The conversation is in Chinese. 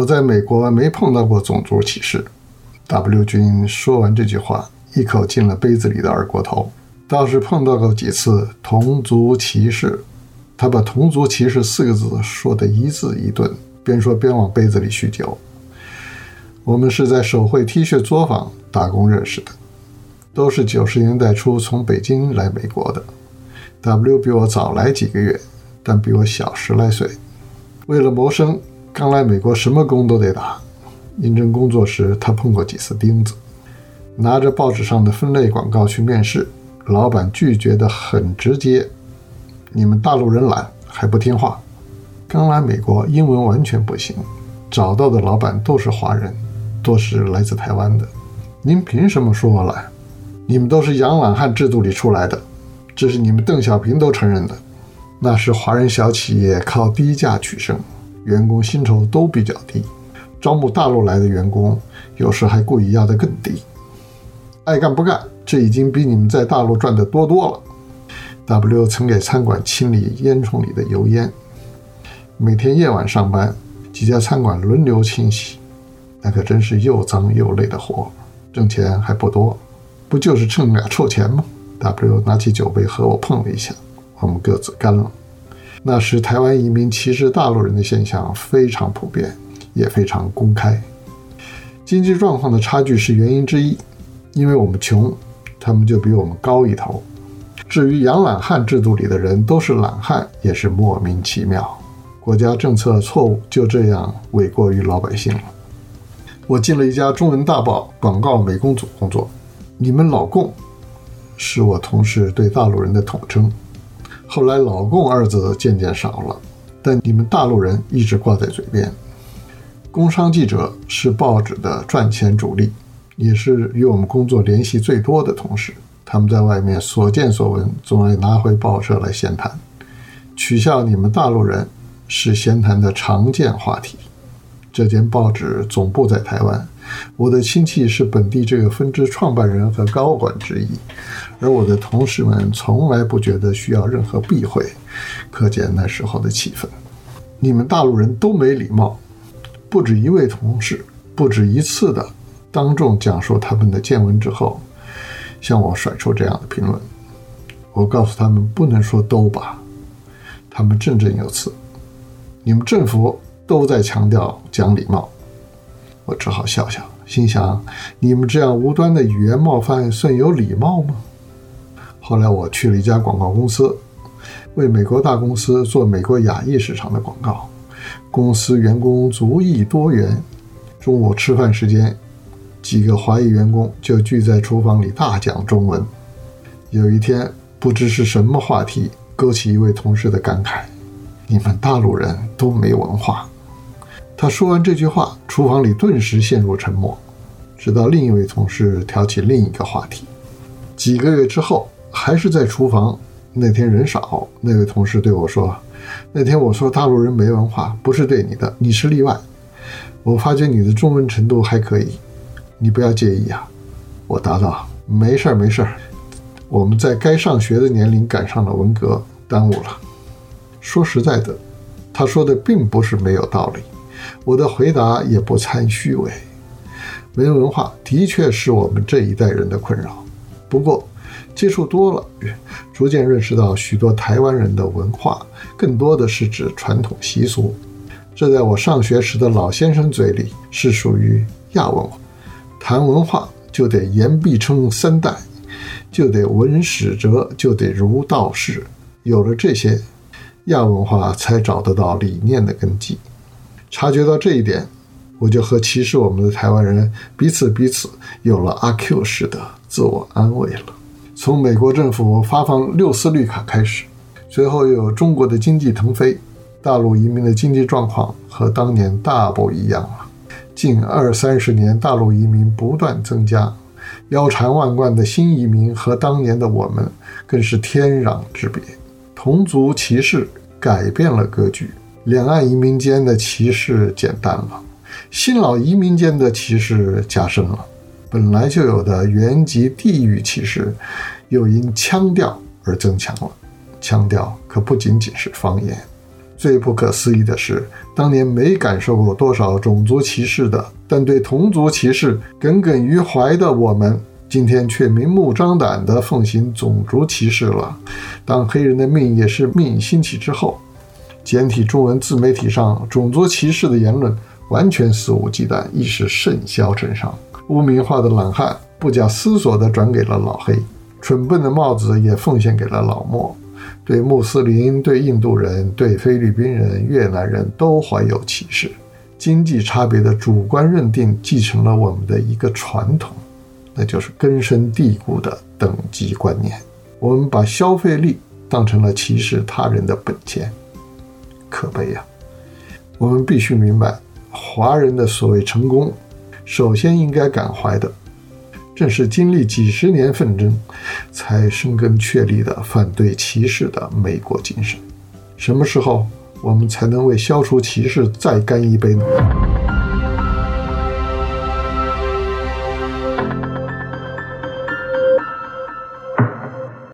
我在美国没碰到过种族歧视。W 君说完这句话，一口进了杯子里的二锅头。倒是碰到过几次同族歧视，他把“同族歧视”四个字说得一字一顿，边说边往杯子里续酒。我们是在手绘 T 恤作坊打工认识的，都是九十年代初从北京来美国的。W 比我早来几个月，但比我小十来岁。为了谋生，刚来美国什么工都得打。应征工作时，他碰过几次钉子。拿着报纸上的分类广告去面试，老板拒绝得很直接：“你们大陆人懒，还不听话。”刚来美国，英文完全不行，找到的老板都是华人，都是来自台湾的。您凭什么说我懒？你们都是养懒汉制度里出来的。这是你们邓小平都承认的。那时华人小企业靠低价取胜，员工薪酬都比较低，招募大陆来的员工，有时还故意要得更低。爱干不干，这已经比你们在大陆赚的多多了。W 曾给餐馆清理烟囱里的油烟，每天夜晚上班，几家餐馆轮流清洗，那可真是又脏又累的活，挣钱还不多，不就是挣俩臭钱吗？W 拿起酒杯和我碰了一下，我们各自干了。那时台湾移民歧视大陆人的现象非常普遍，也非常公开。经济状况的差距是原因之一，因为我们穷，他们就比我们高一头。至于养懒汉制度里的人都是懒汉，也是莫名其妙。国家政策错误就这样诿过于老百姓了。我进了一家中文大报广告美工组工作，你们老共。是我同事对大陆人的统称。后来“老共”二字渐渐少了，但你们大陆人一直挂在嘴边。工商记者是报纸的赚钱主力，也是与我们工作联系最多的同事。他们在外面所见所闻，总爱拿回报社来闲谈。取笑你们大陆人是闲谈的常见话题。这间报纸总部在台湾。我的亲戚是本地这个分支创办人和高管之一，而我的同事们从来不觉得需要任何避讳，可见那时候的气氛。你们大陆人都没礼貌，不止一位同事不止一次的当众讲述他们的见闻之后，向我甩出这样的评论。我告诉他们不能说都吧，他们振振有词。你们政府都在强调讲礼貌。我只好笑笑，心想：你们这样无端的语言冒犯算有礼貌吗？后来我去了一家广告公司，为美国大公司做美国亚裔市场的广告。公司员工族裔多元，中午吃饭时间，几个华裔员工就聚在厨房里大讲中文。有一天，不知是什么话题勾起一位同事的感慨：你们大陆人都没文化。他说完这句话，厨房里顿时陷入沉默，直到另一位同事挑起另一个话题。几个月之后，还是在厨房，那天人少，那位同事对我说：“那天我说大陆人没文化，不是对你的，你是例外。我发觉你的中文程度还可以，你不要介意啊。”我答道：“没事儿，没事儿，我们在该上学的年龄赶上了文革，耽误了。”说实在的，他说的并不是没有道理。我的回答也不掺虚伪，没文化的确是我们这一代人的困扰。不过，接触多了，逐渐认识到许多台湾人的文化，更多的是指传统习俗。这在我上学时的老先生嘴里是属于亚文化。谈文化就得言必称三代，就得文史哲，就得儒道释。有了这些，亚文化才找得到理念的根基。察觉到这一点，我就和歧视我们的台湾人彼此彼此有了阿 Q 式的自我安慰了。从美国政府发放六四绿卡开始，随后又有中国的经济腾飞，大陆移民的经济状况和当年大不一样了。近二三十年，大陆移民不断增加，腰缠万贯的新移民和当年的我们更是天壤之别。同族歧视改变了格局。两岸移民间的歧视减淡了，新老移民间的歧视加深了。本来就有的原籍地域歧视，又因腔调而增强了。腔调可不仅仅是方言。最不可思议的是，当年没感受过多少种族歧视的，但对同族歧视耿耿于怀的我们，今天却明目张胆地奉行种族歧视了。当黑人的命也是命兴起之后，简体中文自媒体上种族歧视的言论完全肆无忌惮，一时甚嚣尘上。污名化的懒汉不假思索地转给了老黑，蠢笨的帽子也奉献给了老莫。对穆斯林、对印度人、对菲律宾人、越南人都怀有歧视，经济差别的主观认定继承了我们的一个传统，那就是根深蒂固的等级观念。我们把消费力当成了歧视他人的本钱，可悲呀！我们必须明白，华人的所谓成功，首先应该感怀的。正是经历几十年纷争，才生根确立的反对歧视的美国精神。什么时候我们才能为消除歧视再干一杯呢？